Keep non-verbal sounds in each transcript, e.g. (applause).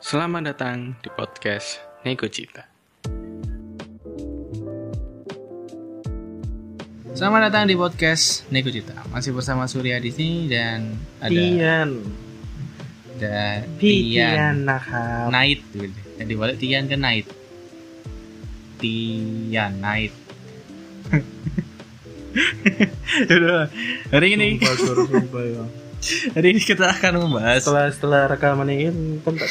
Selamat datang di podcast Nego Cita. Selamat datang di podcast Nego Cita. Masih bersama Surya di sini dan ada Tian. Ada Tian Nakal. Night. Jadi gitu. balik Tian ke Night. Tian Night. (laughs) Hari ini. Sumpah, suruh, sumpah, ya. (laughs) hari ini kita akan membahas setelah setelah rekaman ini kan tak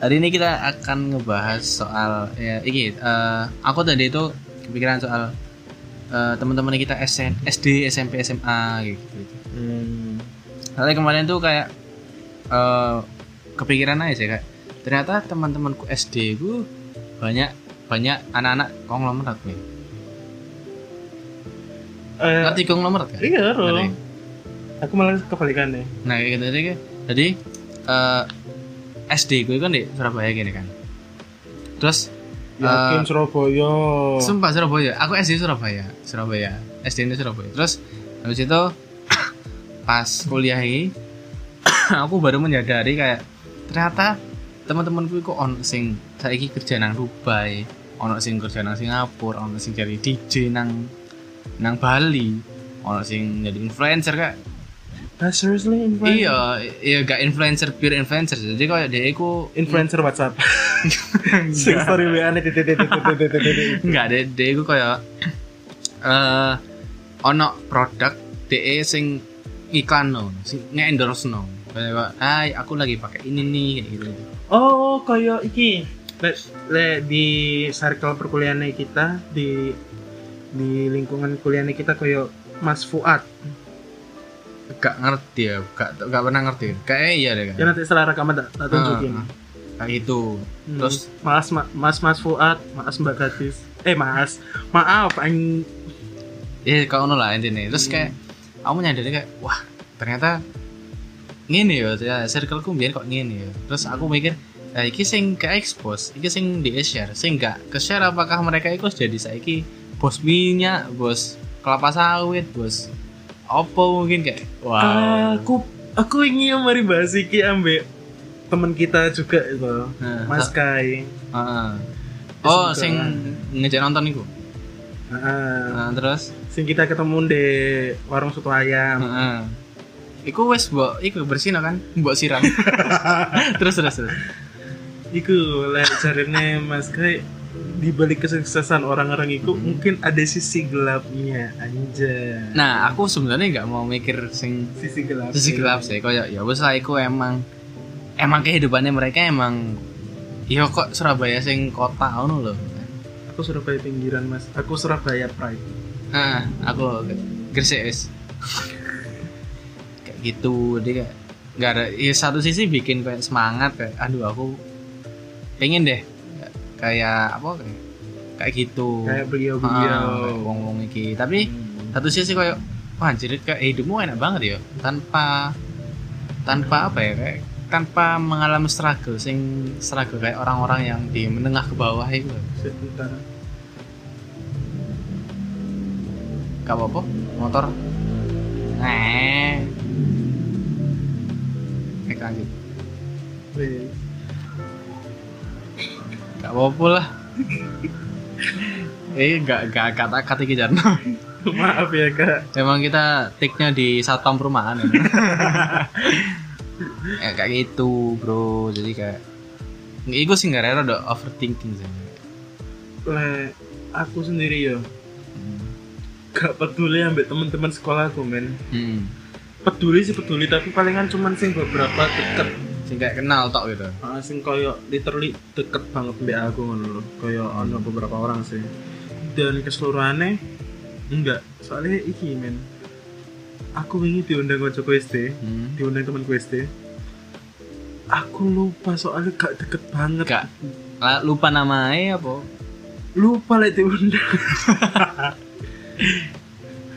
Hari ini kita akan ngebahas soal ya ini eh, aku tadi itu kepikiran soal eh, teman-teman kita SN, SD, SMP, SMA gitu. hmm. Soalnya kemarin tuh kayak eh, kepikiran aja sih kayak ternyata teman-temanku SD ku banyak banyak anak-anak konglomerat nih. Eh, Ngerti konglomerat kan? iya loh aku malah kebalikannya Nah kayak gitu jadi jadi eh, SD gue kan di Surabaya gini kan. Terus yakin eh, Surabaya Sumpah Surabaya. Aku SD Surabaya. Surabaya. SD ini Surabaya. Terus habis itu (coughs) pas kuliah ini (coughs) aku baru menyadari kayak ternyata teman-temanku kok on sing saiki kerja nang Dubai, ono sing kerja nang Singapura, ono sing jadi DJ nang nang Bali, ono sing jadi influencer kak. ah, seriously influencer Iya, iya gak influencer pure influencer. Jadi kayak dia iku influencer WhatsApp (laughs) sing story WA nih titik titik titik titik titik Enggak, deh, deh iku kaya eh ono produk DE sing iklan no, sing nge-endorse no. Kayak kok, "Hai, aku lagi pakai ini nih," kayak gitu. oh kayak iki le, le di circle perkuliahan kita di di lingkungan kuliahnya kita kayak Mas Fuad Gak ngerti ya, gak, gak pernah ngerti. Kayak iya deh kan. ya nanti setelah rekaman tak, tak tunjukin Ah, kayak itu. Hmm. Terus Mas Ma- Mas Mas Fuad, Mas Mbak Gadis. Eh Mas, maaf ang ya kau ono lah intinya. Terus Hmm. kayak aku menyadari kayak wah, ternyata ngene ya, ya circleku biar kok ngene ya. Terus aku mikir Nah, iki sing ke expose, iki sing di share, sing gak ke share apakah mereka itu jadi saiki bos minyak, bos kelapa sawit, bos opo mungkin kayak wow. aku aku ingin mari bahas iki ambek teman kita juga itu. Nah, Mas sa- Kai. Heeh. Oh, sing ngejak nonton iku. Heeh. Nah, terus sing kita ketemu di warung soto ayam. heeh. Iku wes mbok iku bersih kan? Mbok siram. (laughs) terus terus terus. Iku lek jarene Mas Kai di balik kesuksesan orang-orang itu mungkin ada sisi gelapnya aja. Nah, aku sebenarnya nggak mau mikir sing sisi gelap. sisi gelap sih kayak ya wes lah iku emang emang kehidupannya mereka emang ya kok Surabaya sing kota ngono lho Aku Surabaya pinggiran Mas. Aku Surabaya Pride. ah aku Gresik wis kayak gitu dia kayak nggak ada ya satu sisi bikin kayak semangat kayak aduh aku pengen deh kayak apa kayak kayak gitu. Kayak Ah, beliau-beliau. kayak wong-wong iki. Tapi Hmm. satu sisi kayak wah anjir kayak hidupmu enak banget ya. Tanpa tanpa apa ya kayak tanpa mengalami struggle sing struggle kayak orang-orang yang di menengah ke bawah itu. Gak apa-apa motor. Eh eh lanjut. Gak apa-apa lah (laughs) eh gak gak kata kata iki Jan. (laughs) Maaf ya kak. emang kita take-nya di satpam perumahan ya. (laughs) ya kayak gitu bro jadi kayak Iku sih nggak rela udah overthinking sih. Le, aku sendiri yo Hmm. gak peduli ambek teman-teman sekolahku men. Hmm. Peduli sih peduli tapi palingan cuman sing beberapa deket. Sing kayak kenal tok gitu. Ah, sing koyo literally deket banget mbek aku ngono lho. Koyo ono beberapa orang sih. Dan keseluruhannya enggak. Soalnya iki men. Aku wingi diundang kocok SD, Hmm. diundang temanku SD. Aku lupa soalnya gak deket banget. Gak lupa namanya apa? Lupa lek diundang. (laughs)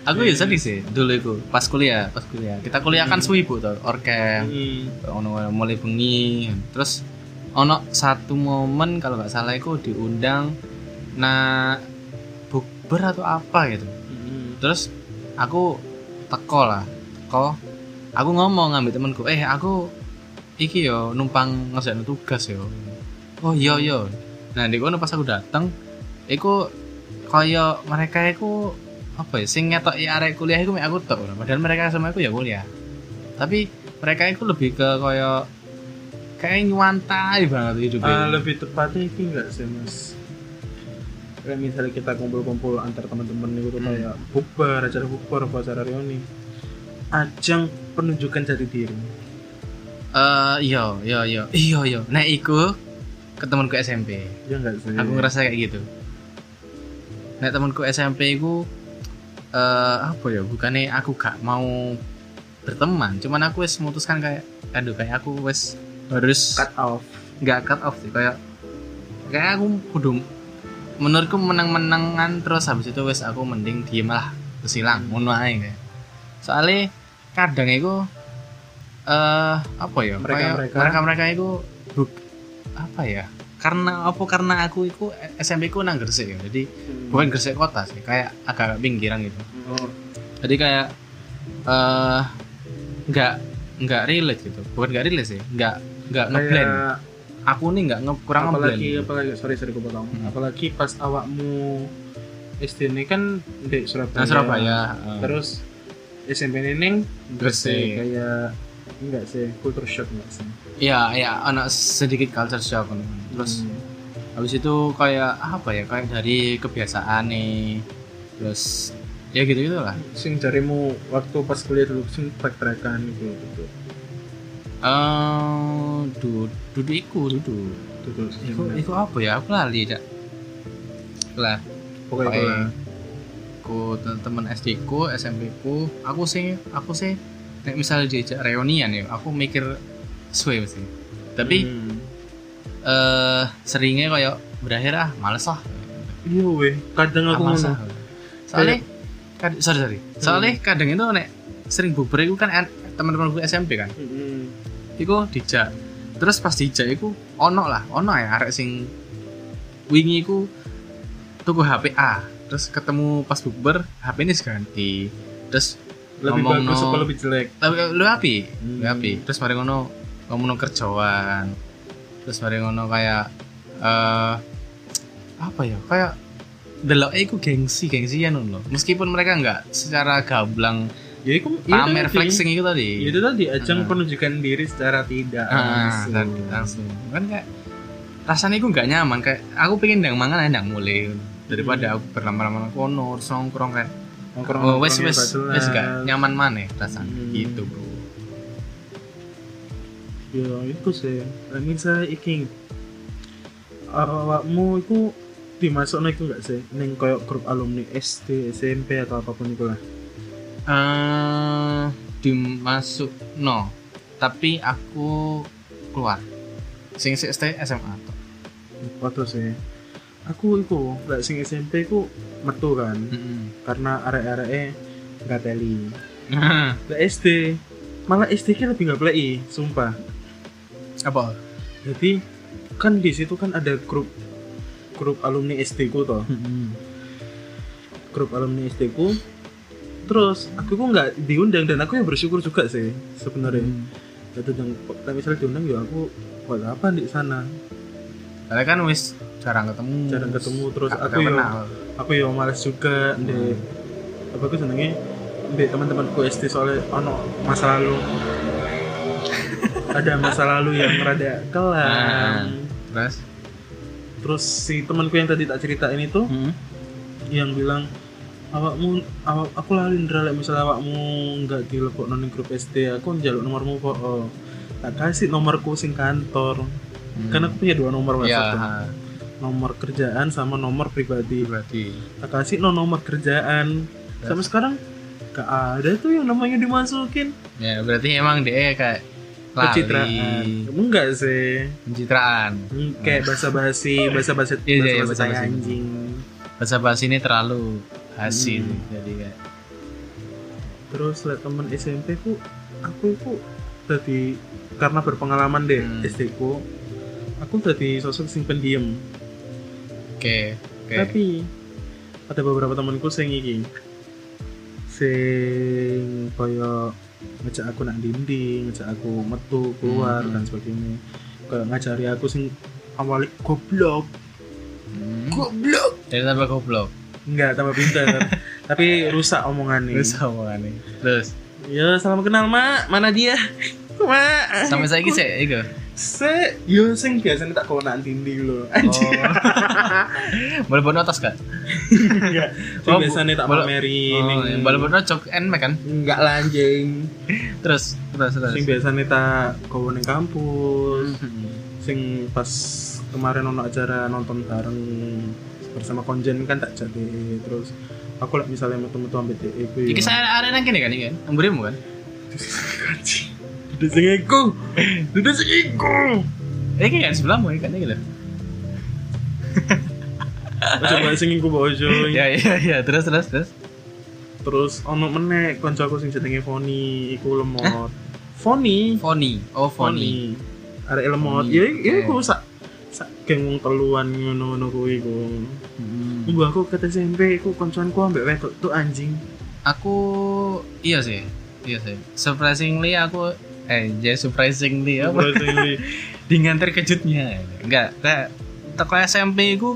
Aku ya sedih sih dulu itu pas kuliah, pas kuliah. Kita kuliah kan suwibu tuh, orkem. Hmm. ono mulai bengi terus ono satu momen kalau nggak salah itu diundang nah bukber atau apa gitu Hmm. terus aku teko lah teko aku ngomong ngambil temanku eh aku iki yo numpang ngerjain tugas yo oh iya iya nah di kono pas aku datang iku kaya mereka iku apa ya sing ngetok arek kuliah iku mek aku tok padahal mereka sama aku ya kuliah. Tapi mereka itu lebih ke kaya kayak nyuantai banget hidupnya. Ah, lebih tepatnya itu enggak sih mas? Kayak misalnya kita kumpul-kumpul antar teman-teman itu Hmm. kayak bukber acara bukber acara reuni. Ajang penunjukan jati diri. Eh iya iya iya. Iya iya. Nah iku ke temanku SMP ya enggak sih? Aku ngerasa kayak gitu. Nah temanku SMP iku eh apa ya bukannya aku gak mau berteman cuman aku wes memutuskan kayak aduh kayak aku wes harus cut off nggak cut off sih kayak kayak aku kudu menurutku menang-menangan terus habis itu wes aku mending diem lah terus hilang ngono ae kayak soalnya kadang itu eh apa ya Mereka-mereka. mereka mereka itu buk, apa ya karena apa? Karena aku itu SMP ku nang Gresik ya. Jadi bukan Gresik kota sih kayak agak pinggiran gitu. Oh, jadi kayak eh nggak nggak relate gitu. Bukan nggak relate sih nggak nggak ngeblend. Aku nih nggak nge, kurang apalagi ngeblend apalagi sorry sorry gue potong. Hmm. apalagi pas awakmu SD ini kan di Surabaya. Nah Surabaya eh. terus SMP ini neng Gresik. kayak enggak sih culture shock enggak sih? Iya, iya, anak sedikit culture shock. kan. Terus Hmm. habis itu kayak apa ya? Kayak dari kebiasaan nih. Terus ya gitu gitu lah. sing jarimu waktu pas kuliah dulu sing backtrackan gitu gitu Eh, du, duduk iku, duduk. duduk Iku, iku apa ya? Aku lali, Cak. Lah, pokoknya itu aku teman SD ku, SMP ku, aku sih, aku sih nek misalnya diajak reunian ya, aku mikir suwe mesti. Tapi Hmm. Eh seringnya kayak berakhir ah, males ah. iya weh kadang aku Ah, ngono ah. Soalnya kad- sorry sorry. Soalnya kadang itu nek sering bukber itu kan an- teman-temanku SMP kan. Hmm. Iku dijak. Terus pas dijak iku ono lah, ono ya arek sing wingi iku tuku HP A. Terus ketemu pas bukber HP ini ganti. Terus lebih Ngomong bagus no- apa lebih jelek lu lu api, Hmm. api. Terus mari ngono ngomong kerjaan. Terus mari ngono kayak eh apa ya? Kayak delok iku gengsi gengsian loh. Meskipun mereka nggak secara gamblang ya itu pamer tadi. flexing itu tadi. Ya, itu tadi ajang Ah. penunjukan diri secara tidak Ah, langsung. dan langsung kan kayak rasanya itu nggak nyaman kayak aku pengen yang mangan yang mulai daripada aku berlama-lama kono nongkrong kayak Nongkrong- oh wes wes wes gak nyaman mana rasanya Hmm. gitu bro ya itu sih. Misalnya iki. Awakmu itu dimasuk itu enggak sih? Neng koyo grup alumni SD SMP atau apa pun itu lah. Eh dimasuk no tapi aku keluar. Sing stay SMA toh. waktu sih. Aku itu nggak sing SMP ku metu kan. Mm-mm. karena arek-arek nggak teli. Nggak SD malah SD kan lebih nggak play sumpah apa? Jadi kan di situ kan ada grup grup alumni SD ku toh. Grup alumni SD ku. Terus aku kok nggak diundang dan aku yang bersyukur juga sih sebenarnya. Itu yang tapi misalnya diundang ya aku buat apa di sana? Soalnya kan wis jarang ketemu. Jarang ketemu terus aku yo kenal. aku yo males juga di apa aku senengnya di teman-temanku SD soalnya ono masa lalu ada masa lalu yang rada Nah. kelam terus terus si temanku yang tadi tak ceritain itu Mm. yang bilang awakmu awak aku lali ndra lek misal awakmu nggak dilepok nang grup SD aku njaluk nomormu kok oh. tak kasih nomorku sing kantor karena aku punya dua nomor ya WhatsApp tuh. nomor kerjaan sama nomor pribadi berarti tak kasih no nomor kerjaan sampai sekarang gak ada tuh yang namanya dimasukin ya berarti emang dia kayak pencitraan. Lali enggak sih. Pencitraan. Hmm, kayak bahasa basi bahasa bahasa Iya, iya, bahasa saya basa-basi. anjing. Bahasa basi ini terlalu hasil Hmm. jadi kayak terus liat temen SMP ku aku itu tadi karena berpengalaman deh Hmm. SD ku aku tadi sosok sing pendiam. Oke oke. Tapi ada beberapa temanku sing iki. Sing koyo ngajak aku nak dinding ngajak aku metu keluar Hmm. dan sebagainya kayak ngajari aku sing awalnya goblok Hmm. goblok Jadi tambah goblok. enggak tambah pintar (laughs) tapi rusak omongannya Terus omongannya. Terus ya salam kenal mak mana dia mak sampai saiki sih (laughs) iku. Se yo sing biasanya tak kau nak dinding lo anjing (laughs) Boleh bono atas gak? enggak sing Oh, biasanya tak pameri Oh, ning boleh bono cok en kan? enggak lanjing Terus terus terus. sing biasanya tak kau ning kampus Hmm. sing pas kemarin ono acara nonton bareng bersama konjen kan tak jadi terus aku lah misalnya metu-metu ambil DE Iki saya ada nang kene kan iki kan? (laughs) Kan? Duduk sing iku Duduk sing iku Iki kan sebelahmu iki kan iki lho. Coba sing iku bojo Ya iya iya terus terus terus. Terus ono meneh koncoku sing jenenge Foni iku lemot Foni Foni. Oh Foni. Arek lemot ya ya oke. iku sak sak geng wong teluan ngono-ngono kuwi iku Hmm. Iku aku ke SMP iku koncoanku ambek wedok tuh anjing Aku iya sih. Iya sih. Surprisingly aku eh jadi surprisingly apa? Surprisingly. (laughs) dengan terkejutnya enggak kayak teko SMP ku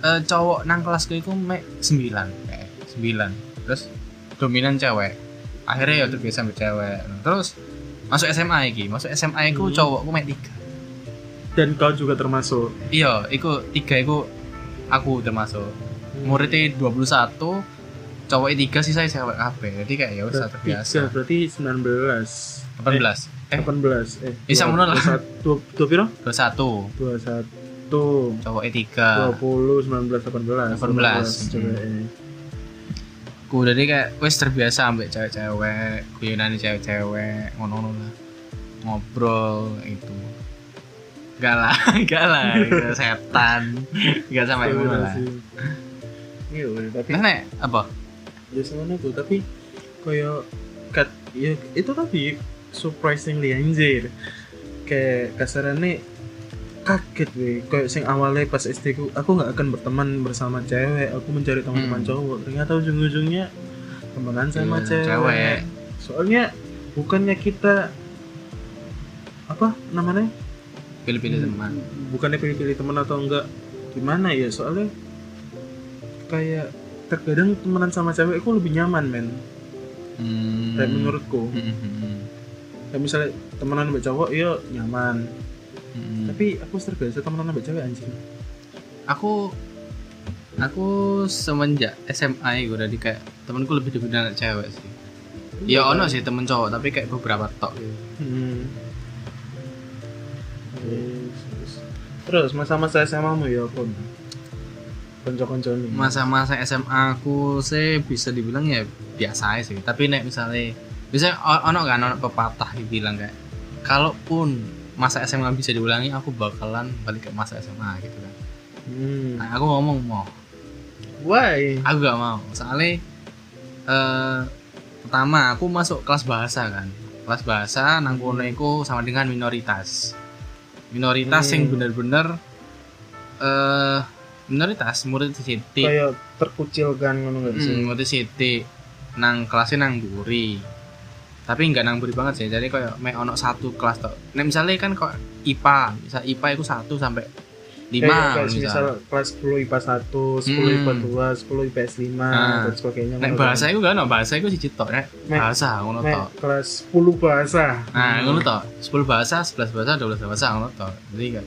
eh, cowok nang kelasku iku mek 9 kayak 9 terus dominan cewek. Akhirnya ya terbiasa sama cewek. Terus masuk SMA iki. Masuk SMA iku Hmm. cowokku mek 3 Dan kau juga termasuk? Iya iku 3 iku aku termasuk muridnya 21 cowoknya 3 sisa cewek kabeh. Jadi kayak ya udah terbiasa. Tiga, berarti 19 18 Eh, eh 18 Eh Bisa ngono lah. dua satu- Dua, dua piro? 21 21 cowoknya 3 20, 19, 18 18. Coba Hmm. ku jadi kayak wes terbiasa ambek cewek-cewek guyonan cewek-cewek ngono-ngono lah. Ngobrol itu. Enggak lah (laughs) enggak lah (laughs) setan. Enggak sampai ngono lah. Iya, tapi nah nek apa? Ya semuanya tuh tapi koyo kat ya itu tadi surprisingly anjir kayak kasarannya kaget weh kayak sing awalnya pas SD ku aku nggak akan berteman bersama cewek aku mencari teman-teman Hmm. cowok ternyata ujung-ujungnya temenan sama Iya, cewek. cewek. soalnya bukannya kita apa namanya pilih-pilih Hmm. teman bukannya pilih-pilih teman atau enggak gimana ya soalnya kayak terkadang temenan sama cewek aku lebih nyaman men hmm. kayak menurutku Hmm, hmm, hmm. Kayak misalnya temenan sama cowok iya nyaman. Hmm. tapi aku terbiasa temenan sama cewek anjing. Aku aku semenjak SMA gue udah kayak temanku lebih dominan cewek sih. Ya ono sih temen cowok tapi kayak beberapa tok. Gitu hmm. Terus masa-masa SMA mu ya pun? Konco-konco nih. Masa-masa SMA aku sih bisa dibilang ya biasa aja sih. Tapi nek misalnya bisa ono kan ono pepatah bilang kayak kalaupun masa SMA bisa diulangi aku bakalan balik ke masa SMA gitu kan. Hmm. nah, aku ngomong mau. Why? Aku gak mau. Soalnya eh pertama aku masuk kelas bahasa kan. Kelas bahasa nang kono iku sama dengan minoritas. Minoritas Hmm. yang bener-bener eh minoritas murid sithik kayak terkucilkan ngono nggak sih? Hmm, murid sithik nang kelasnya nang buri tapi nggak nang buri banget sih jadi kayak mek ono satu kelas tok nah misalnya kan kok IPA misal IPA itu satu sampai lima kayak misal misal kelas 10 IPA 1, 10 Hmm. IPA 2, 10 IPS 5 Nah. dan sebagainya. nek ngono bahasa itu kan bahasa itu siji tok nek bahasa ngono tok kelas 10 bahasa. Nah, ngono toh. 10 bahasa, 11 bahasa, 12 bahasa ngono toh. Jadi kan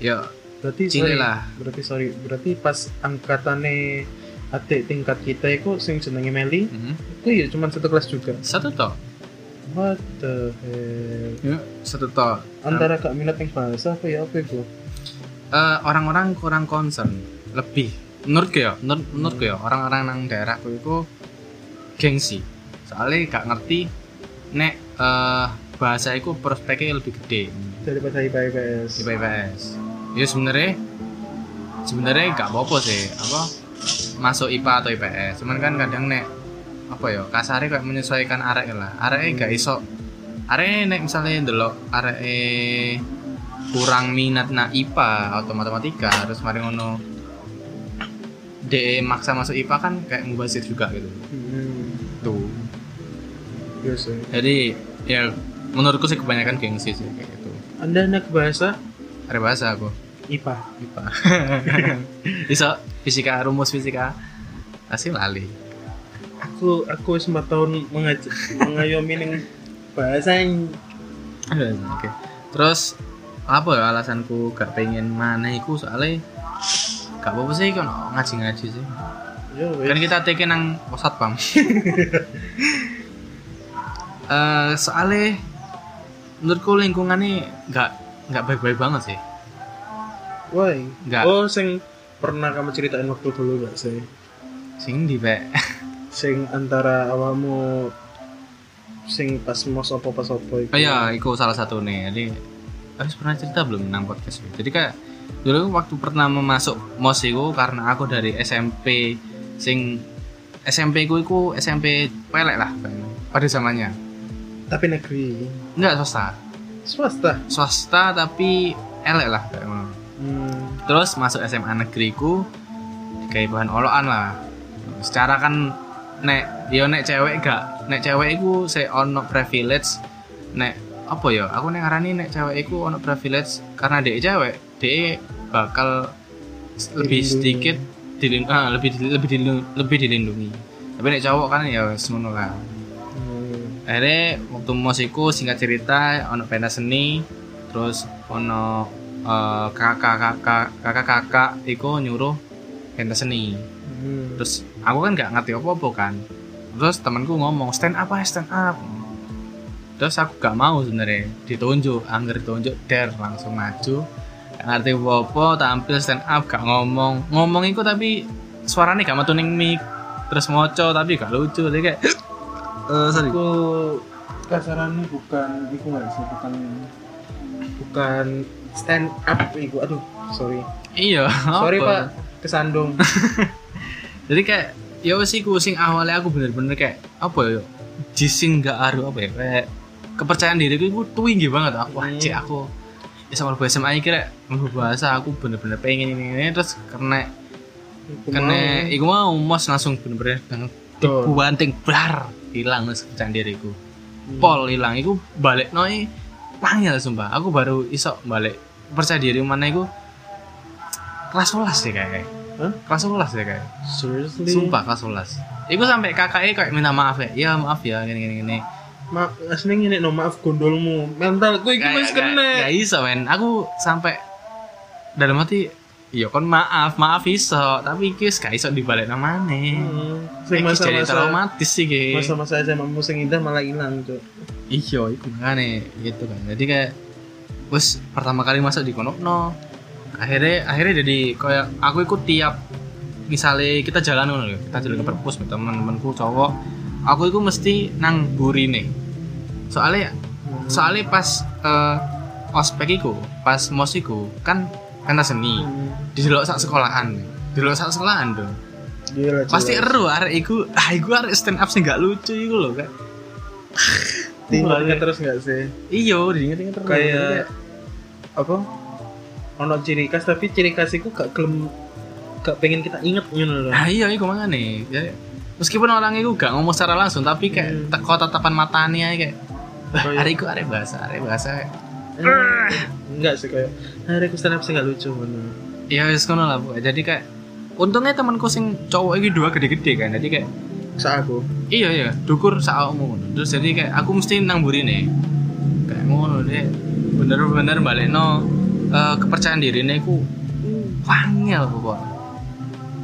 ya Berarti sorry, lah. Berarti sorry, berarti pas angkatane adik tingkat kita itu sing jenenge Meli mhm, itu ya cuma satu kelas juga. satu toh. What the hell? Ya, satu toh. Antara gak minat yang bahasa apa ya apa itu? Eh, orang-orang kurang concern lebih. Menurutku ya? Menurut menurutku ya? Orang-orang nang daerahku itu gengsi. Soalnya gak ngerti nek eh bahasa itu prospeknya lebih gede. Daripada IPA IPS. di PPS ya sebenarnya sebenarnya gak apa-apa sih. Apa? Masuk IPA atau IPS cuman kan kadang nek apa ya? Kasarnya kayak menyesuaikan arek lah. Arek gak iso. Arek nek misalnya delok arek kurang minat na IPA atau matematika terus mari ngono DE maksa masuk IPA kan kayak mubazir juga gitu. Hmm. tuh. Iya sih. jadi ya menurutku sih kebanyakan gengsi sih kayak gitu. Anda anak bahasa? Ada bahasa aku. IPA. IPA bisa (laughs) fisika rumus fisika. Pasti lali Aku aku 4 tahun mengajar mengayomi ning bahasa yang oke. Terus apa ya alasanku gak pengen mana iku? Soalnya gak apa-apa sih kan ngaji-ngaji sih. Ya kan kita take nang posat pam (laughs) Eh soalnya menurutku lingkungannya nggak nggak baik-baik banget sih? Nggak. Oh, sing pernah kamu ceritain waktu dulu gak sih? sing di pe (laughs) Sing antara awakmu sing pas mos apa pas apa iku. oh iya itu salah satu nih jadi harus pernah cerita belum nang podcast ini? jadi kayak dulu waktu pertama masuk mos itu karena aku dari SMP sing SMP ku iku SMP pelek lah pada zamannya Tapi negeri. enggak swasta Swasta. swasta tapi elek lah kayak. Hmm. terus masuk SMA negeriku kayak bahan olokan lah secara kan nek yo nek cewek gak nek cewek iku saya ono privilege nek apa ya aku nek ngarani nek cewek iku ono privilege karena dia cewek dia bakal lebih sedikit dilindungi ah, lebih lebih dilindungi, lebih dilindungi. Tapi nek cowok kan ya ngono lah. Hmm. akhirnya waktu mosiku singkat cerita ono pentas seni terus ono eh, kakak kakak kakak kakak iku nyuruh pentas seni. Hmm. terus aku kan nggak ngerti apa apa kan terus temanku ngomong stand up stand up terus aku gak mau sebenarnya ditunjuk angger ditunjuk der langsung maju gak ngerti apa apa tampil stand up gak ngomong ngomong iku tapi suaranya gak metu ning mic terus moco tapi gak lucu jadi kayak (clears throat) eh sorry Aku kasarannya bukan iku gak sih, bukan bukan stand up iku. Aduh, sorry. iya Sorry, apa? Pak. Kesandung. (laughs) jadi kayak ya wes iku sing awalnya aku bener-bener kayak apa ya jising gak aru apa ya kayak kepercayaan diriku itu tinggi banget. Aku Hmm. anjir aku ya sama SMA ini kira mau bahasa aku bener-bener pengen ini, ini. Terus karena Iku karena mau. iku mau mos langsung bener-bener dibanting blar hilang terus kepercayaan diriku. Hmm. pol hilang iku balik noi panggil sumpah. Aku baru iso balik percaya diri mana iku kelas 11 deh kayak Hah? kelas 11 deh kayak Seriously? Sumpah kelas 11 Iku sampai kakaknya kayak minta maaf ya Ya maaf ya gini gini gini Ma asli ini no maaf gondolmu. Mentalku iki wis Gak kena. iso men Aku sampai Dalam hati Iya kon maaf Maaf iso Tapi iki wis gak iso dibalik namanya Hmm. Sing jadi traumatis sih ki masa-masa SMA mu sing indah malah hilang, Cuk. Iya iku makanya Gitu kan Jadi kayak Wes pertama kali masuk di konok no Akhirnya Akhirnya jadi Kayak aku ikut tiap Misalnya kita jalan ngono lho, kita jalan ke perpus sama teman-temanku cowok aku itu mesti nang burine soalnya soalnya pas eh, ospek iku pas mos iku kan pentas seni Hmm. di delok sak sekolahan di delok sak sekolahan dong Gila, pasti jelas. eru arek iku ah iku arek stand up sing gak lucu iku lho kan Diingat-ingat terus nggak sih? iyo diinget-inget terus Kayak apa? Ono ciri khas tapi ciri khas iku gak gelem gak pengen kita inget ngono lho. ah iya iku mangane ya meskipun orang iku gak ngomong secara langsung tapi kayak Hmm. teko tatapan matanya kayak "Wah, Kayak- arek iku arek bahasa arek bahasa Eh, Enggak sih kayak hari aku stand up sih gak lucu ngono. ya wis ngono lah Bu. jadi kayak untungnya temanku sing cowok iki dua gede-gede kan jadi kayak Sa aku. iya iya dukur saokmu terus jadi kayak aku mesti nang burine kayak ngono deh bener-bener balik no kepercayaan diri ku wangel pokok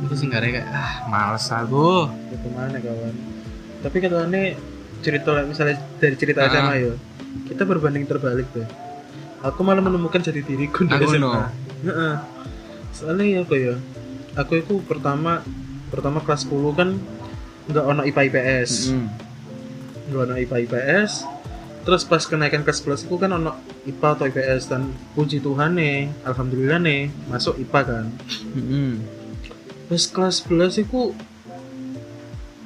itu sih gak kayak ah males aku Itu mana kawan? Tapi katanya cerita misalnya dari cerita Ah. SMA ya, kita berbanding terbalik tuh. Aku malah menemukan jati diriku di Aku SMA. no. Heeh. Soalnya apa ya? Aku itu pertama pertama kelas 10 kan nggak ono IPA IPS. Mm. Nggak ono IPA IPS. Terus pas kenaikan kelas 11 itu kan ono IPA atau IPS dan puji Tuhan nih, alhamdulillah nih masuk IPA kan. Mm-mm. Pas kelas 11 itu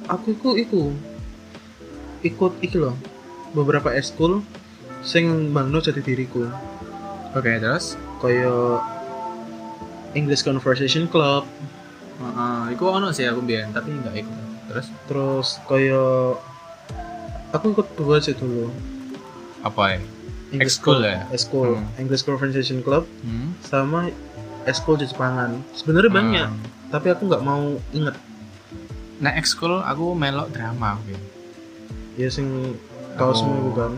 aku iku iku ikut iki loh beberapa eskul sing bangno jati diriku. Oke terus? Kaya English Conversation Club. Heeh, iku ono sih aku biyen tapi enggak ikut. Terus? Terus kaya aku ikut dua sih dulu Apa ya? English Ekskul Club- ya? Ekskul, Hmm. English Conversation Club Hmm? sama ekskul Jepangan sebenarnya banyak Hmm. tapi aku nggak mau inget Nah, ekskul aku melok drama aku. ya. ya sing kaosmu Oh. itu kan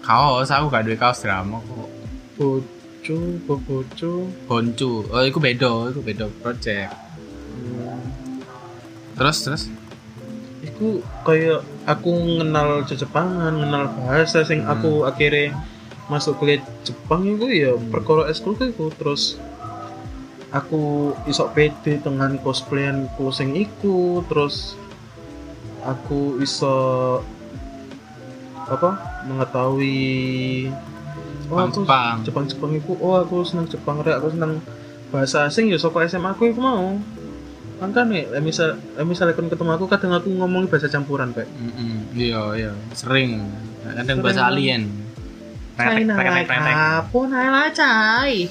Kaos aku gak duwe kaos drama kok. bocu bobocu Boncu. Oh, itu beda, itu beda project. hmm. Terus terus Iku kayak aku kenal Jepangan, kenal bahasa sing Hmm. aku akhirnya masuk kuliah Jepang itu ya perkara ekskul itu. Terus aku isok pede dengan cosplayanku sing iku. Terus aku iso apa mengetahui oh aku Jepang. Jepang iku. Oh aku seneng Jepang rek aku seneng bahasa asing. Ya saka SMA aku iku mau makanya nih misal eh, misal kon ketemu aku kadang aku ngomong bahasa campuran pak Mm-mm. Iya, iya. Sering. Kadang bahasa alien. Apa cai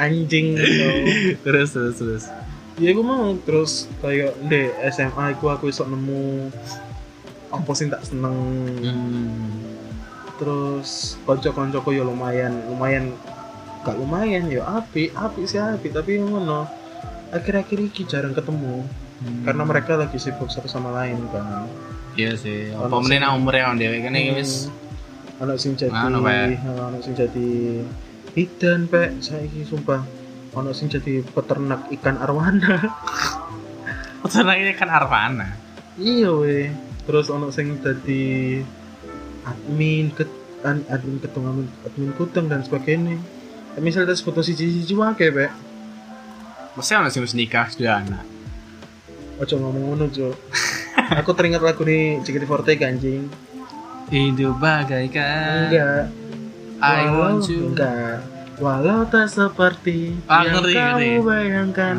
anjing Terus terus terus. ya aku mau terus kayak di SMA aku aku iso nemu apa sih tak seneng Hmm. terus konco-koncoku ya lumayan lumayan gak lumayan ya api api sih api. Tapi ngono akhir-akhir ini jarang ketemu. Hmm. karena mereka lagi sibuk satu sama lain kan Iya sih. Apa meneh sing- nang umure kan dhewe kene iki wis anak sing jadi anak sing jadi bidan pek saiki sumpah anak sing jadi peternak ikan arwana. (laughs) Peternak ini kan Arvana. iya weh terus anak sing jadi admin ket admin ketung admin, admin kuteng dan sebagainya misalnya kita sebut siji siji wae pek Mesti ono sing wis nikah sudah anak. ojo ngomong ngono jo aku teringat lagu nih JKT48 anjing. Hidup bagaikan enggak. I Walau- want you. enggak. Walau tak seperti Ah, yang kamu bayangkan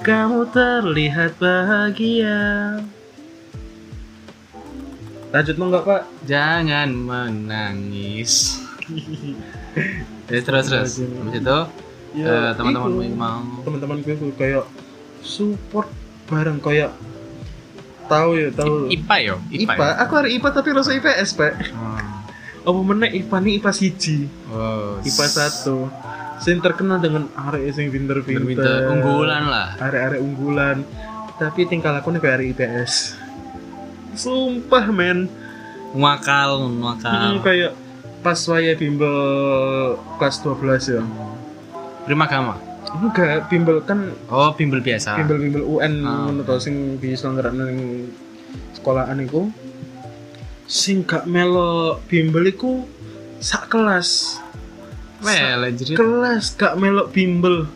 kamu terlihat bahagia. Lanjut mau nggak pak? Jangan menangis. (laughs) Ya, terus terus. Habis itu eh, teman-temanmu iku. yang mau teman-teman gue kayak support bareng kayak tahu ya tahu IPA yo, IPA. IPA, aku hari IPA tapi rasa IPS pak Oh. apa meneh IPA nih IPA siji Oh, IPA satu sing terkenal dengan arek sing pinter-pinter unggulan lah. arek-arek unggulan tapi tingkah lakunya kayak arek IPS sumpah men Ngakal, Hmm, ngakal. kayak pas waya bimbel kelas 12 ya Prima Gama. enggak bimbel kan Oh, bimbel biasa. bimbel-bimbel UN Ah. ngono to sing diselenggarakno ning sekolahan iku sing gak melo bimbel iku sak kelas anjir. kelas gak melok bimbel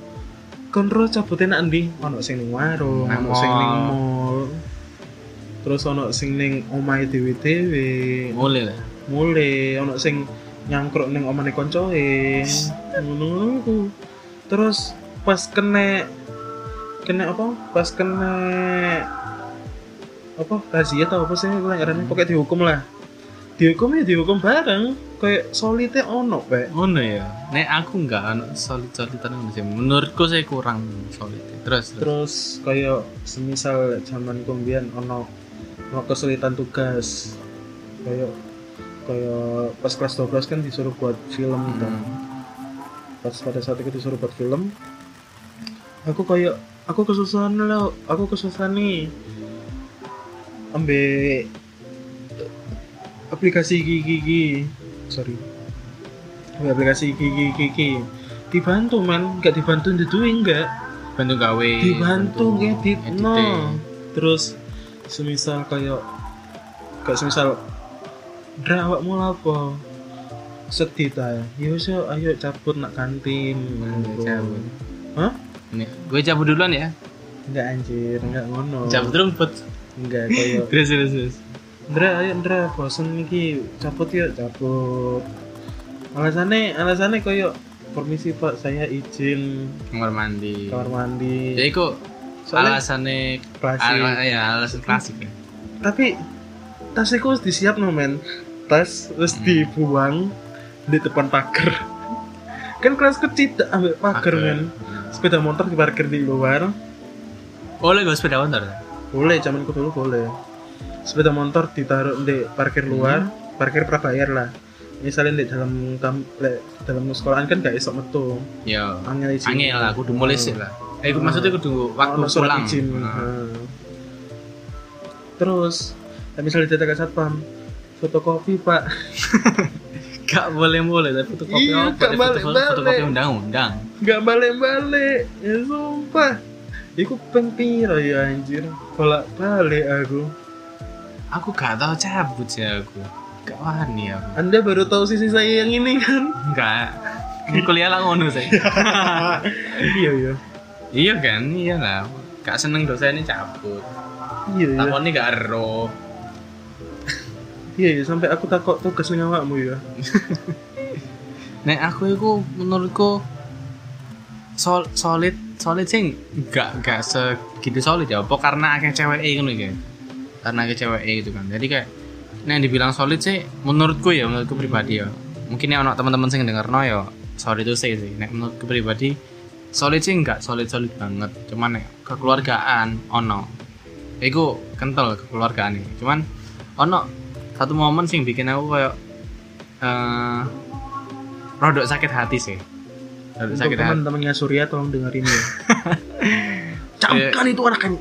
kontrol cabutnya nak ndi ono sing ning warung ono sing ning mall. terus ono sing ning omahe dhewe-dhewe Boleh lah. mulai ono sing nyangkruk ning omane koncoe. Iku. Terus pas kena kena apa? Pas kena apa? Razia tau apa sih pelanggarannya pokoknya dihukum lah. Dihukum ya dihukum bareng. Kayak solidnya ono pe Ngono ya. Nek aku enggak anu solid-solidan ngono sih. Menurutku saya kurang solid. Terus terus. terus kayak semisal zaman kumbian ono ono kesulitan tugas. Kayak kayak pas kelas 12 kan disuruh buat film Hmm. kan. pas pada saat itu disuruh buat film. Aku kayak aku kesusahan lo aku kesusahan nih. Ambil aplikasi gigi gigi sorry. Aplikasi gigi gigi dibantu man nggak dibantu diduin enggak Bantu gawe. dibantu bantu ngedit no. Terus semisal kayak kayak semisal Dra awakmu apa sedih ta ya wis yo, ayo cabut nak kantin cabut. hah Nih, gue cabut duluan ya. enggak anjir enggak ngono Cabut rumput. enggak kayak (laughs) Terus terus terus. Ndra ayo Ndra bosen iki cabut yuk cabut alasannya alasannya kayak permisi pak saya izin Kamar mandi. kamar mandi Ya iku alasannya klasik ala, ya alasan klasik ya. tapi tas itu harus disiap no men. Tas terus Hmm. dibuang di depan pagar. Kan kelas kecil tak ambil pagar men. Sepeda motor diparkir di luar. Oh, lagi sepeda motor. boleh zaman ku dulu boleh. Sepeda motor ditaruh di parkir luar parkir prabayar lah. Misalnya di dalam kam le, dalam sekolahan kan gak esok metu. Ya. Angel izin. Angel lah kudu mulai sih lah. Eh Hmm. maksudnya kudu waktu Ono surat pulang. izin. Nah. Nah. terus ya misalnya ke satpam fotokopi pak. (laughs) Gak boleh boleh tapi fotokopi Iya, apa? gak balik- foto- fotokopi balik. undang-undang. Nggak balik-balik. Ya sumpah. Iku peng piro ya anjir? Bolak balik aku. Aku gak tahu cabut sih aku. Gak wani aku. Anda baru tahu sisi saya yang ini kan? Enggak. Kuliah lah ngono sih. (laughs) Iya iya. Iya kan? Iya lah. Gak seneng dosennya cabut. Iya iya. Takutnya gak ero iya iya sampai aku takut tugas ning awakmu ya. (laughs) Nek aku itu menurutku sol solid solid sih nggak nggak segitu solid ya. Apa karena akeh cewek gitu ya karena akeh cewek gitu kan. Jadi kayak nek yang dibilang solid sih menurutku ya menurutku pribadi ya. Mungkin ya ono teman-teman sing denger no ya solid itu sih sih. Nek menurutku pribadi solid sih nggak solid solid banget. Cuman nek kekeluargaan ono. Iku kental kekeluargaan ini. Cuman ono satu momen sing bikin aku kayak eh rodok sakit hati sih. Rodok untuk sakit hati. teman-temannya Surya tolong dengerin ya. (laughs) Camkan itu anaknya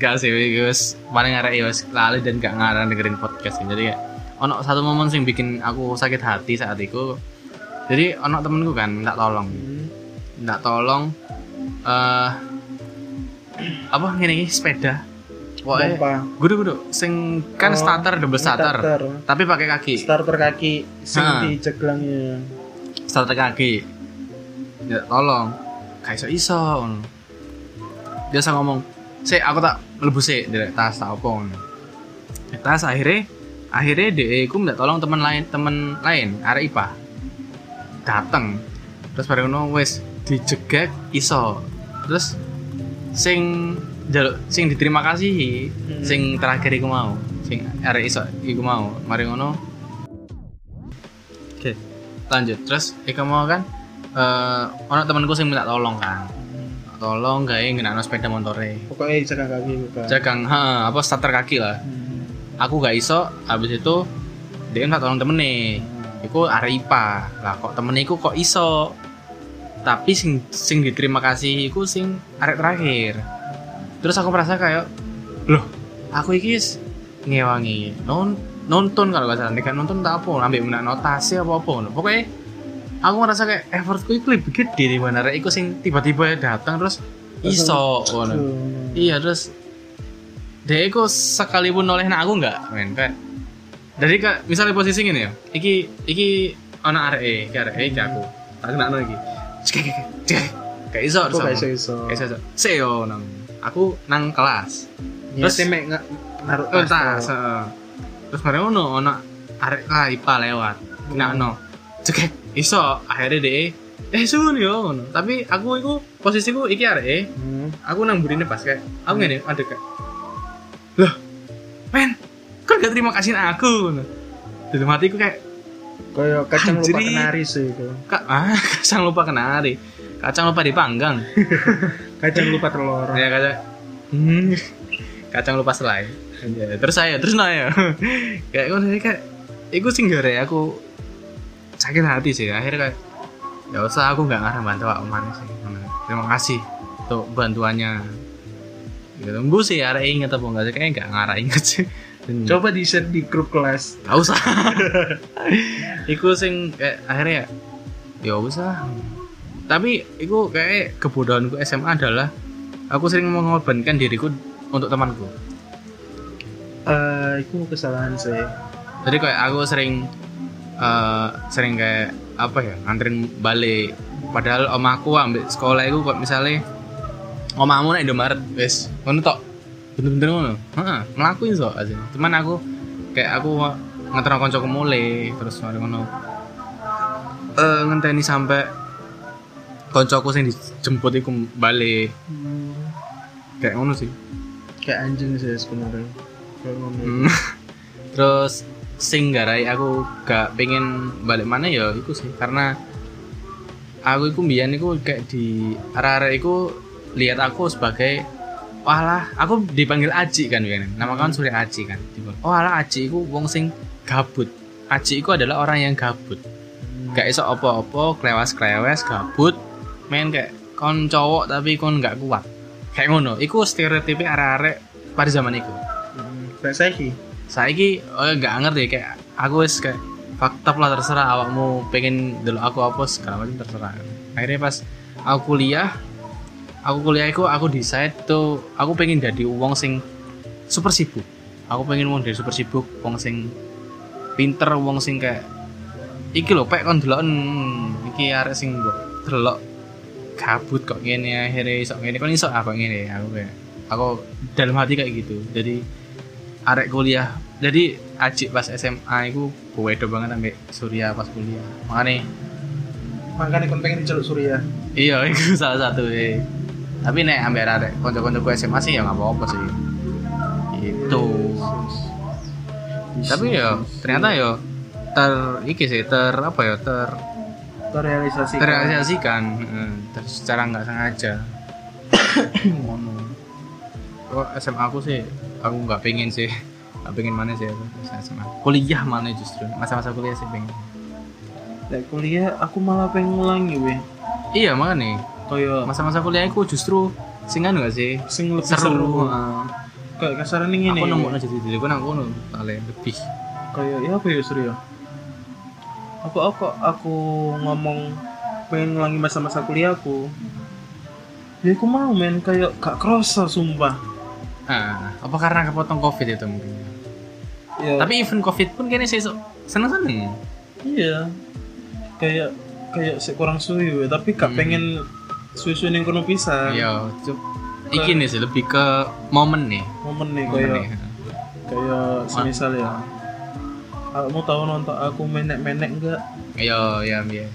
gak sih wis paling arek ya lali dan gak ngarang dengerin podcast ini. jadi kayak ono satu momen sing bikin aku sakit hati saat itu. Jadi ono temenku kan minta tolong. Hmm. minta tolong eh apa ngene iki? Sepeda Pokoknya gudu gudu sing kan Oh, starter double starter, starter. tapi pakai kaki. Starter kaki sing Ha. di ceglangnya starter kaki. Ya tolong. Kayak iso iso ngono. dia sang ngomong sih aku tak mlebu sih di tas tak ngono. Di tas akhirnya akhirnya dia aku minta tolong teman lain teman lain arek ipa. Dateng. Terus bareng ngono wes dijegek iso. Terus sing jaluk sing diterima kasih Hmm. sing terakhir iku mau sing arek iso iku mau. Mari ngono. Oke lanjut. Terus iku mau kan? Eh ono temanku sing minta tolong kan. Tolong gawe ngenakno sepeda motore. Pokoknya jaga kaki bukan jagang ha apa starter kaki lah. Hmm. aku gak iso habis itu dia minta tolong temen nih iku arek IPA. Lah kok temen iku kok iso? Tapi sing sing diterima kasih iku sing arek terakhir terus aku merasa kayak loh. aku iki ngewangi non nonton kalau gak salah. Gak nonton tak apa ambil menak notasi apa apa ngono. pokoknya aku merasa kayak effortku itu lebih gede di mana iku sing tiba-tiba datang terus iso ngono. Iya terus dia itu sekalipun oleh aku nggak men kayak. Dari kayak misalnya posisi gini ya iki iki ana arek e iki arek e iki aku. Tak kena no iki. Cek cek cek kayak iso terus gak aku. iso iso kayak iso se yo nang aku nang kelas. Terus Terus- mek nggak naruh oh, tas tas heeh. terus mari ngono ana arek lah IPA lewat. Kena no cek iso akhirnya deh eh sun yo ngono. Tapi aku iku posisiku iki arek e Hmm. aku nang burine pas kayak aku ngene ada kayak. Loh men kan gak terima kasih aku dalam hatiku kayak kayak kacang lupa Anjrit. kenari sih itu kak ah kacang lupa kenari. Kacang lupa dipanggang (laughs) kacang lupa telur. Ya kacang hmm, kacang lupa selai. Ya, terus saya terus nanya (laughs) kayak gue kayak iku sing gara aku sakit hati sih. Akhirnya kayak ya usah aku nggak ngarang bantu aku mana sih. Terima kasih untuk bantuannya. Gitu. Bu sih arah inget apa enggak sih? Kayaknya nggak ngarah inget sih. Dan- (laughs) coba di share di grup kelas. Gak usah. (laughs) iku sing kayak akhirnya ya ya usah. Tapi iku kayak kebodohanku SMA adalah aku sering mengorbankan diriku untuk temanku. eh itu kesalahan sih. Jadi kayak aku sering eh, sering kayak apa ya nganterin balik. Padahal omaku ambil sekolah itu kok misalnya omamu nek Indomaret wes ngono tok. Bener-bener ngono. Heeh ngelakuin so aja cuman aku kayak aku nganter koncoku mulai terus mari ngono. Eh ngenteni sampai koncoku sing dijemput iku balik kayak ngono sih. Kayak anjing sih sebenarnya. Hmm. (laughs) terus sing garai aku gak pengen balik mana ya iku sih karena aku iku mbiyen iku kayak di arah-arah iku lihat aku sebagai walah aku dipanggil Aji kan kan? Nama kan Surya Aji kan? Oh alah Aji iku wong sing gabut. Aji iku adalah orang yang gabut. Gak iso apa-apa klewas-klewes gabut main kayak kon cowok tapi kon gak kuat. Kayak ngono. Iku stereotipe arek-arek pada zaman iku. Kayak saiki. saiki oh gak ngerti. Kayak aku wis kayak fakta lah terserah. Awakmu pengen dulu aku apa segala macam terserah. Akhirnya pas aku kuliah aku kuliah iku aku decide tuh aku pengen jadi wong sing super sibuk. Aku pengen wong dari super sibuk wong sing pinter wong sing kayak iki lho pek kon delok hmm, iki arek sing delok kabut kok ngene akhirnya iso ngene. Kon iso apa ngene aku kayak aku dalam hati kayak gitu. Jadi arek kuliah jadi ajik pas SMA itu wedo banget ambek Surya pas kuliah. Makanya Makanya kon pengen diceluk Surya. iya (laughs) itu salah satu eh. tapi nek ambek arek konco-koncoku SMA sih ya nggak apa-apa sih. Itu tapi ya ternyata ya ter iki sih ter apa ya ter terrealisasi. terrealisasikan. Eh, ter, secara nggak sengaja. (coughs) Ngono. Kok SMA aku sih aku nggak pengen sih. Nggak pengen mana sih aku SMA kuliah mana justru? Masa-masa kuliah sih pengen. Lek kuliah aku malah pengen ngulangi weh. iya makanya. Kayak masa-masa kuliah aku justru singan nggak sih? Sing lebih seru, seru. Heeh. Kayak kasaran ini aku nemu aja di diri aku nang kono lebih. Kayak ya apa ya Surya? Aku aku aku ngomong pengen ngulangi masa-masa kuliahku. Ya aku mau men kayak gak kerasa sumpah. ah apa karena kepotong covid itu mungkin Ya, tapi even covid pun kayaknya sih seneng seneng iya. Kayak kayak sih kurang suwi weh, tapi gak Hmm. pengen suwi-suwi ning kono pisan. iya iki nih sih lebih ke momen nih Momen nih kayak kayak semisal ya. Kamu tahu nonton aku menek-menek enggak? iya iya iya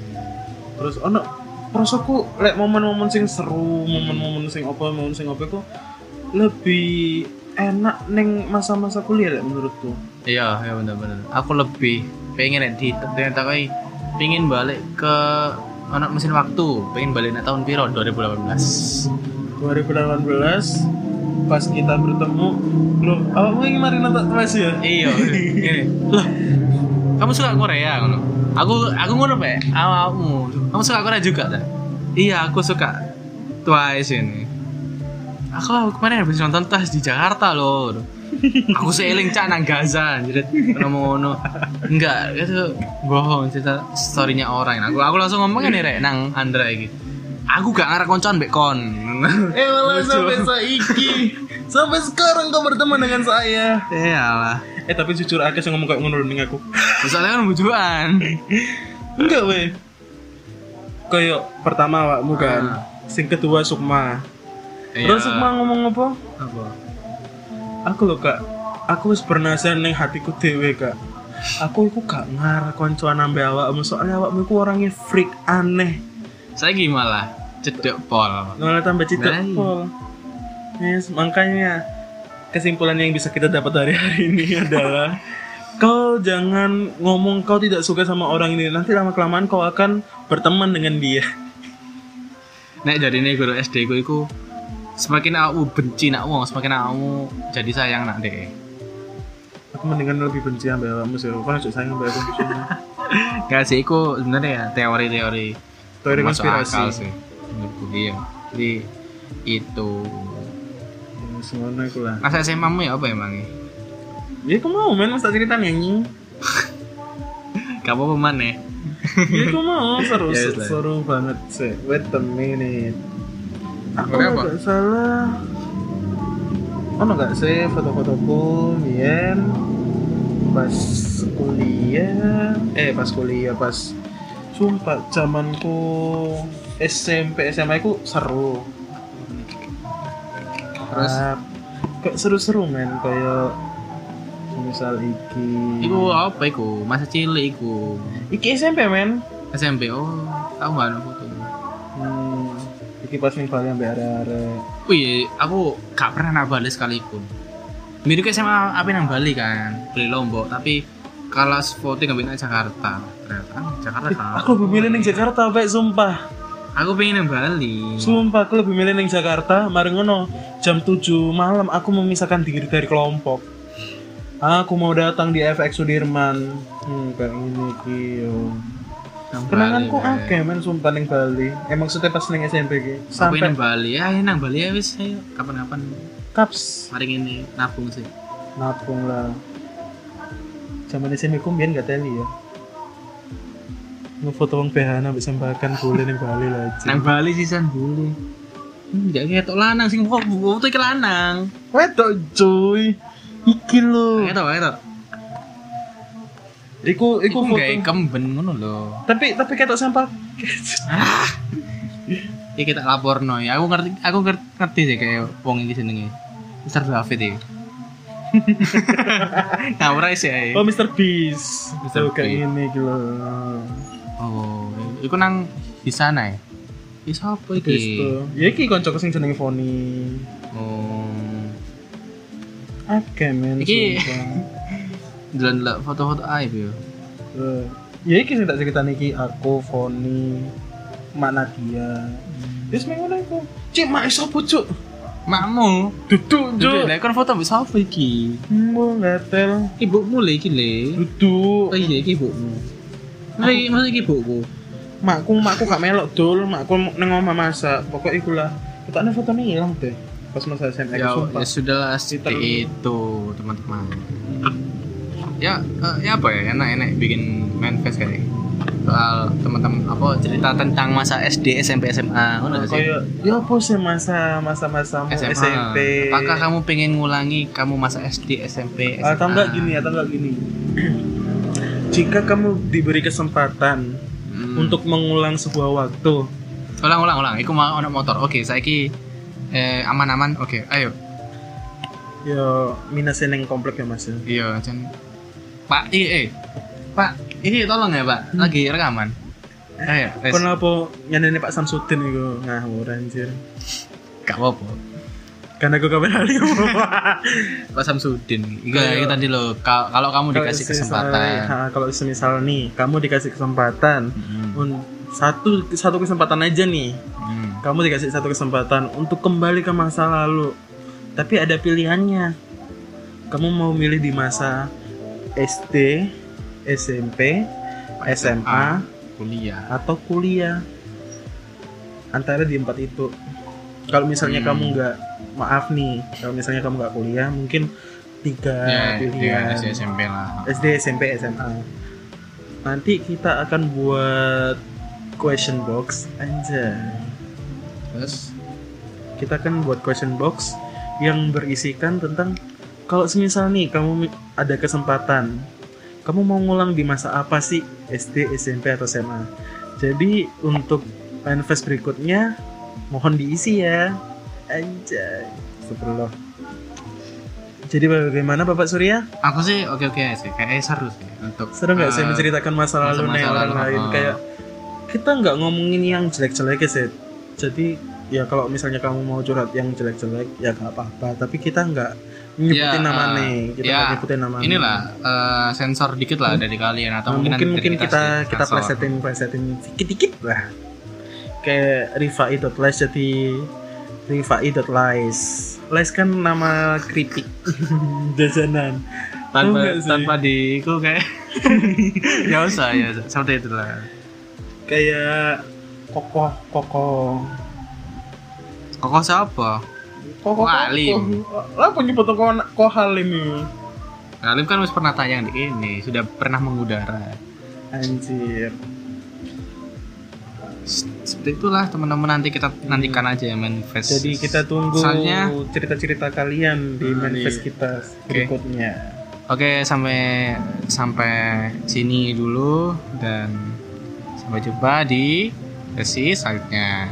terus ono rasaku lek momen-momen sing seru momen-momen sing apa momen sing apa kok lebih enak neng masa-masa kuliah lek menurutku Iya, ya benar-benar. Aku lebih pengen nek di ternyata kai pengen balik ke anak mesin waktu, pengen balik nek tahun piro 2018. 2018 pas kita bertemu lo awakmu ingin mari nonton kelas ya Iya, (laughs) gini. Loh, kamu suka Korea ngono? Aku aku ngono pe, awakmu. Kamu suka Korea juga tak? Iya, aku suka Twice ini. Aku kemarin habis nonton Twice di Jakarta loh. aku seeling cak nang Gaza jadi ngono enggak itu bohong cerita storynya orang aku aku langsung ngomong nih rek nang Andra iki aku gak ngarep koncoan mbek kon. Eh malah sampai saiki. Sampai sekarang kau berteman dengan saya. Ya lah eh tapi jujur aku sih ngomong kayak ngono ning aku. Misalnya kan bujuan. Enggak weh. Kayak pertama awakmu kan sing kedua Sukma. Terus Sukma ngomong apa? Apa? Aku loh kak. Aku wis penasaran neng hatiku dewe kak. Aku iku gak ngarah koncoan ambe awakmu soalnya awakmu iku orangnya freak aneh. Saya gimana cedek pol malah tambah cinta Nah, iya. pol yes makanya kesimpulan yang bisa kita dapat dari hari ini (laughs) adalah kau jangan ngomong kau tidak suka sama orang ini. Nanti lama kelamaan kau akan berteman dengan dia. Nek jadi nih guru SD ku iku semakin aku benci nak wong semakin aku jadi sayang nak deh aku mendingan lebih benci ambe awakmu sih. Kau aja sayang ambe aku. Di sini gak sih iku sebenarnya ya teori-teori teori akal konspirasi sih menurutku iya jadi itu. Ya, semuanya aku lah. Masa SMA mu ya apa emang ya? Aku mau men. Masa cerita nyanyi (laughs) gak apa-apa mana Ya. Aku mau. (laughs) Seru Ya, wis lah. seru banget sih. Wait a minute. Aku apa? nggak salah. Ono nggak sih foto-fotoku Mien? Pas kuliah. Eh pas kuliah pas. Sumpah zamanku SMP SMA ku seru Terus? Ah, kayak seru-seru men kayak misal iki iku apa iku masa cilik iku iki SMP men SMP oh aku gak ada foto Hmm, iki pas ning Bali ambek arek-arek. Wih, aku gak pernah Bali sekalipun. Mirip kayak sama apa nang Bali kan, beli Lombok, tapi kelas voting ngambil nang Jakarta. Ternyata ah, Jakarta kan. Aku lebih milih ning Jakarta baik sumpah. Aku pengen yang Bali. Sumpah aku lebih milih neng Jakarta, mari ngono jam 7 malam aku memisahkan diri dari kelompok. Aku mau datang di FX Sudirman. Hmm, kayak ini kio. Nang Kenanganku akeh men sumpah neng Bali. Emang sudah pas neng SMP ki. Sampai pengen Bali. Ya, ayo nang Bali ya wis ayo kapan-kapan. kaps Mari ini nabung sih. nabung lah. Zaman SMP ku mbiyen gak teli ya. Ngefoto wong PH nang bisa bahkan boleh neng Bali lah. Nang Bali sisan boleh. Hmm, gak ketok lanang sing kok foto iki lanang. Wedok cuy. Iki lho. Ketok ketok. Iku iku Iku foto. gak kemben ngono lho. Tapi tapi ketok sampah. Ah. Iki kita laporno ya. Aku ngerti aku ngerti, ngerti sih kayak wong iki jenenge. Mr. David iki. (laughs) Ngawur sih ae. Oh Mr. Beast. Mr. Kayak Beast. ini gitu. Oh, iku nang di sana ya. Di sapa iki? Ya iki konco sing jenenge Foni. Oh. Oke men. Iki- sumpah. (laughs) Delok foto-foto aib yo. Eh, Ya iki sing tak cerita niki aku Foni Mak Nadia. Wis meng ngono iku. Cik mak sapa cuk? Makmu. Duduk cuk. lek kon foto mbek sapa iki? Mbok gatel. Ibumu le iki le. Duduk. Oh iya iki ibumu. Masa iki masa iki ibuku. Makku makku gak melok dul, makku nang omah masak. Pokok iku lah. Ketane fotone ilang deh. Pas masa SMA Ya, sumpah. ya sudah lah seperti itu teman-teman. Ya, eh, ya apa ya enak-enak bikin manifest kayak soal teman-teman apa cerita tentang masa SD SMP SMA ngono sih? Ya apa sih masa masa masamu SMA. SMP? Apakah kamu pengen ngulangi kamu masa SD SMP SMA? atau enggak gini atau enggak gini? (clears throat) Jika kamu diberi kesempatan Hmm. untuk mengulang sebuah waktu, ulang ulang ulang. Iku mau ono motor. Oke, saiki eh aman-aman. Oke, ayo. ya minusnya neng komplek ya mas ya. Iya, Jan. Pak, iya, eh. Pak, ini tolong ya, Pak. Lagi rekaman. Ayo. Kenapa nyanyi Pak Samsudin itu ngawur anjir? Gak apa-apa. Karena gue kamera liu. Pak Samsudin. Iya, Kayak- itu tadi loh. ka- Kalau kamu dikasih semisal- kesempatan. kalau semisal nih, kamu dikasih kesempatan Hmm. satu satu kesempatan aja nih. Hmm. Kamu dikasih satu kesempatan untuk kembali ke masa lalu. Tapi ada pilihannya. Kamu mau milih di masa SD, SMP, SMA, Kuliah. atau kuliah. Antara di empat itu. Kalau misalnya Hmm. kamu nggak, maaf nih, kalau misalnya kamu nggak kuliah, mungkin tiga Ya, pilihan. SD, SMP lah. SD, SMP, SMA. Nanti kita akan buat question box anjay. Terus Kita akan buat question box yang berisikan tentang kalau semisal nih kamu ada kesempatan, kamu mau ngulang di masa apa sih SD, SMP atau SMA? Jadi untuk manifest berikutnya mohon diisi ya. Anjay. Astagfirullah. Jadi bagaimana Bapak Surya? aku sih oke-oke sih. Kayaknya seru sih untuk Seru nggak sih eh, menceritakan masa lalu nih orang lalu, lain oh. kayak kita nggak ngomongin yang jelek-jelek ya Seth. Jadi ya kalau misalnya kamu mau curhat yang jelek-jelek ya nggak apa-apa. Tapi kita nggak nyebutin Ya, nama eh, nih. Kita ya, nggak nyebutin nama. inilah eh, sensor dikit lah dari kalian atau Nah, mungkin nanti mungkin dikasih kita kita sensor. plesetin plesetin dikit-dikit lah. Kayak rifai.lies jadi rifai.lies. Lies kan nama keripik (laughs) jajanan. Tanpa tanpa di ku kayak (laughs) ya usah ya seperti itulah Kayak kokoh kokoh kokoh siapa Kok Halim. Lah punya foto kok kok Halim ini. Halim kan harus pernah tayang di ini sudah pernah mengudara Anjir. Seperti itulah teman-teman nanti kita nantikan aja ya manifest Jadi kita tunggu Soalnya- cerita-cerita kalian di Hmm, manifest iya. kita berikutnya. Oke, sampai sampai sini dulu dan sampai jumpa di sesi selanjutnya.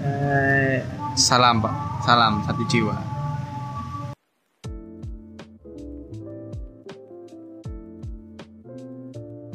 Eh, Salam, Pak. Salam satu jiwa.